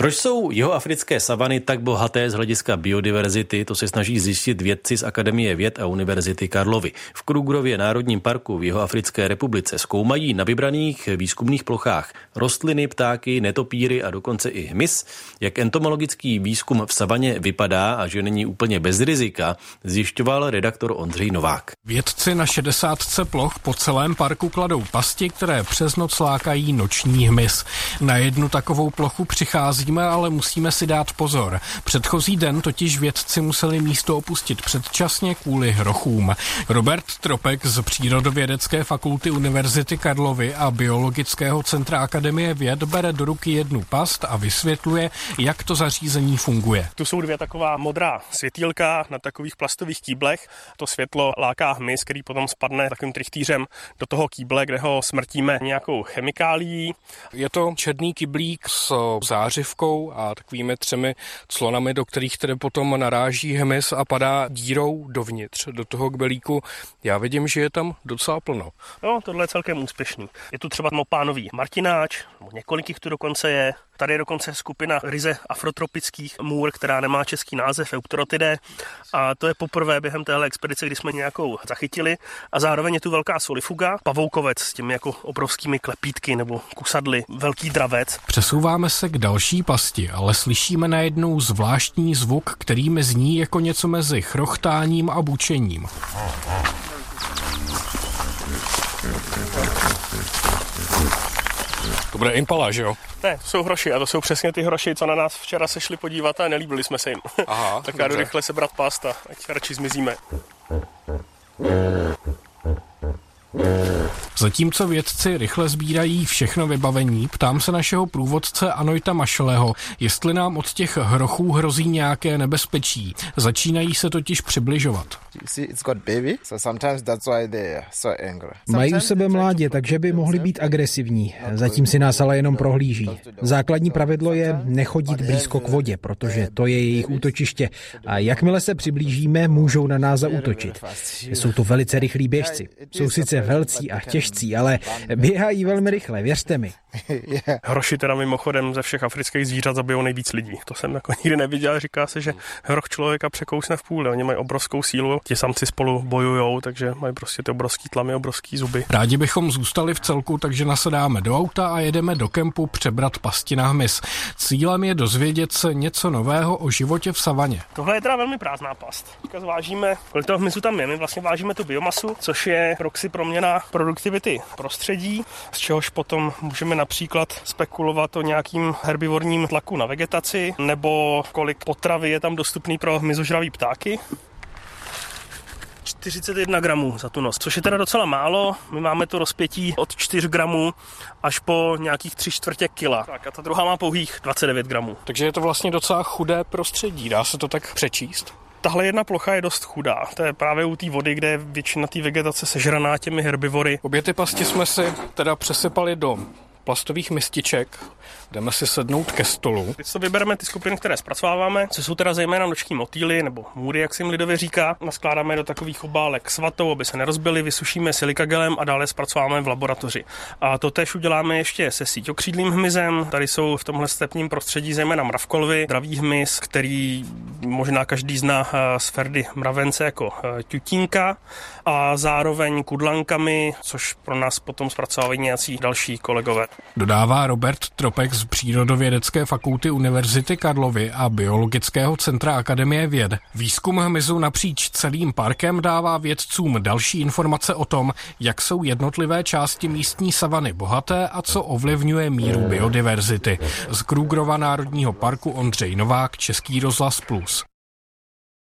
Proč jsou jeho africké savany tak bohaté z hlediska biodiverzity? To se snaží zjistit vědci z Akademie věd a Univerzity Karlovy. V Krugrově Národním parku v jeho Africké republice zkoumají na vybraných výzkumných plochách rostliny, ptáky, netopíry a dokonce i hmyz. Jak entomologický výzkum v savaně vypadá a že není úplně bez rizika, zjišťoval redaktor Ondřej Novák. Vědci na 60 ploch po celém parku kladou pasti, které přes noc lákají noční hmyz. Na jednu takovou plochu přicházíme, ale musíme si dát pozor. Předchozí den totiž vědci museli místo opustit předčasně kvůli hrochům. Robert Tropek z Přírodovědecké fakulty Univerzity Karlovy a Biologického centra Akademie věd bere do ruky jednu past a vysvětluje, jak to zařízení funguje. Tu jsou dvě taková modrá světýlka na takových plastových kýblech. To světlo láká hmyz, který potom spadne takovým trichtýřem do toho kýble, kde ho smrtíme nějakou chemikálií. Je to černý kyblík s zářivkou a takovými třemi clonami, do kterých tedy potom naráží hmyz a padá dírou dovnitř, do toho kbelíku. Já vidím, že je tam docela plno. No, tohle je celkem úspěšný. Je tu třeba mopánový martináč, několik jich tu dokonce je. Tady je dokonce skupina ryze afrotropických můr, která nemá český název Euktorotidae. A to je poprvé během téhle expedice, kdy jsme nějakou zachytili. A zároveň je tu velká solifuga, pavoukovec s těmi jako obrovskými klepítky nebo kusadly, velký dravec. Přesouváme se k další pasti, ale slyšíme najednou zvláštní zvuk, který mi zní jako něco mezi chrochtáním a bučením. To bude impala, že jo? Ne, to jsou hroši a to jsou přesně ty hroši, co na nás včera se šli podívat a nelíbili jsme se jim. Aha, tak já jdu rychle sebrat pasta, ať radši zmizíme. Zatímco vědci rychle sbírají všechno vybavení, ptám se našeho průvodce Anojta Mašeleho, jestli nám od těch hrochů hrozí nějaké nebezpečí. Začínají se totiž přibližovat. Mají u sebe mládě, takže by mohli být agresivní. Zatím si nás ale jenom prohlíží. Základní pravidlo je nechodit blízko k vodě, protože to je jejich útočiště. A jakmile se přiblížíme, můžou na nás zaútočit. Jsou to velice rychlí běžci. Jsou sice velcí a těžcí, ale běhají velmi rychle, věřte mi. Hroši teda mimochodem ze všech afrických zvířat zabijou nejvíc lidí. To jsem jako nikdy neviděl. Říká se, že hroch člověka překousne v půli. Oni mají obrovskou sílu, ti samci spolu bojují, takže mají prostě ty obrovský tlamy, obrovský zuby. Rádi bychom zůstali v celku, takže nasedáme do auta a jedeme do kempu přebrat pasti na hmyz. Cílem je dozvědět se něco nového o životě v savaně. Tohle je teda velmi prázdná past. Teďka zvážíme, kolik toho hmyzu tam je. My vlastně vážíme tu biomasu, což je proxy proměna produktivity prostředí, z čehož potom můžeme například spekulovat o nějakým herbivorním tlaku na vegetaci, nebo kolik potravy je tam dostupný pro hmyzožravý ptáky. 41 gramů za tu noc, což je teda docela málo. My máme to rozpětí od 4 gramů až po nějakých 3 čtvrtě kila. Tak a ta druhá má pouhých 29 gramů. Takže je to vlastně docela chudé prostředí, dá se to tak přečíst? Tahle jedna plocha je dost chudá. To je právě u té vody, kde je většina té vegetace sežraná těmi herbivory. Obě ty pasti jsme si teda přesypali do plastových mističek. Jdeme si sednout ke stolu. Teď to vybereme ty skupiny, které zpracováváme, co jsou teda zejména noční motýly nebo můry, jak se jim lidově říká. Naskládáme do takových obálek svatou, aby se nerozbily, vysušíme silikagelem a dále zpracováme v laboratoři. A to tež uděláme ještě se síťokřídlým hmyzem. Tady jsou v tomhle stepním prostředí zejména mravkolvy, dravý hmyz, který možná každý zná z Ferdy mravence jako tutínka a zároveň kudlankami, což pro nás potom zpracovávají nějací další kolegové. Dodává Robert Tropek z Přírodovědecké fakulty Univerzity Karlovy a Biologického centra Akademie věd. Výzkum hmyzu napříč celým parkem dává vědcům další informace o tom, jak jsou jednotlivé části místní savany bohaté a co ovlivňuje míru biodiverzity. Z Krugrova Národního parku Ondřej Novák, Český rozhlas Plus.